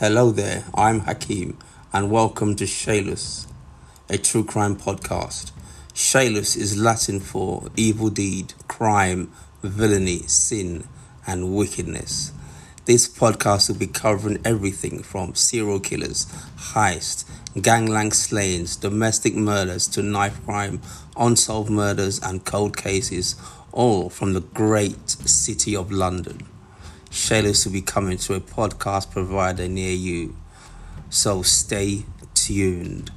Hello there, I'm Hakeem, and welcome to Scelus, a true crime podcast. Scelus is Latin for evil deed, crime, villainy, sin, and wickedness. This podcast will be covering everything from serial killers, heists, gangland slayings, domestic murders to knife crime, unsolved murders, and cold cases, all from the great city of London. Scelus will be coming to a podcast provider near you. So stay tuned.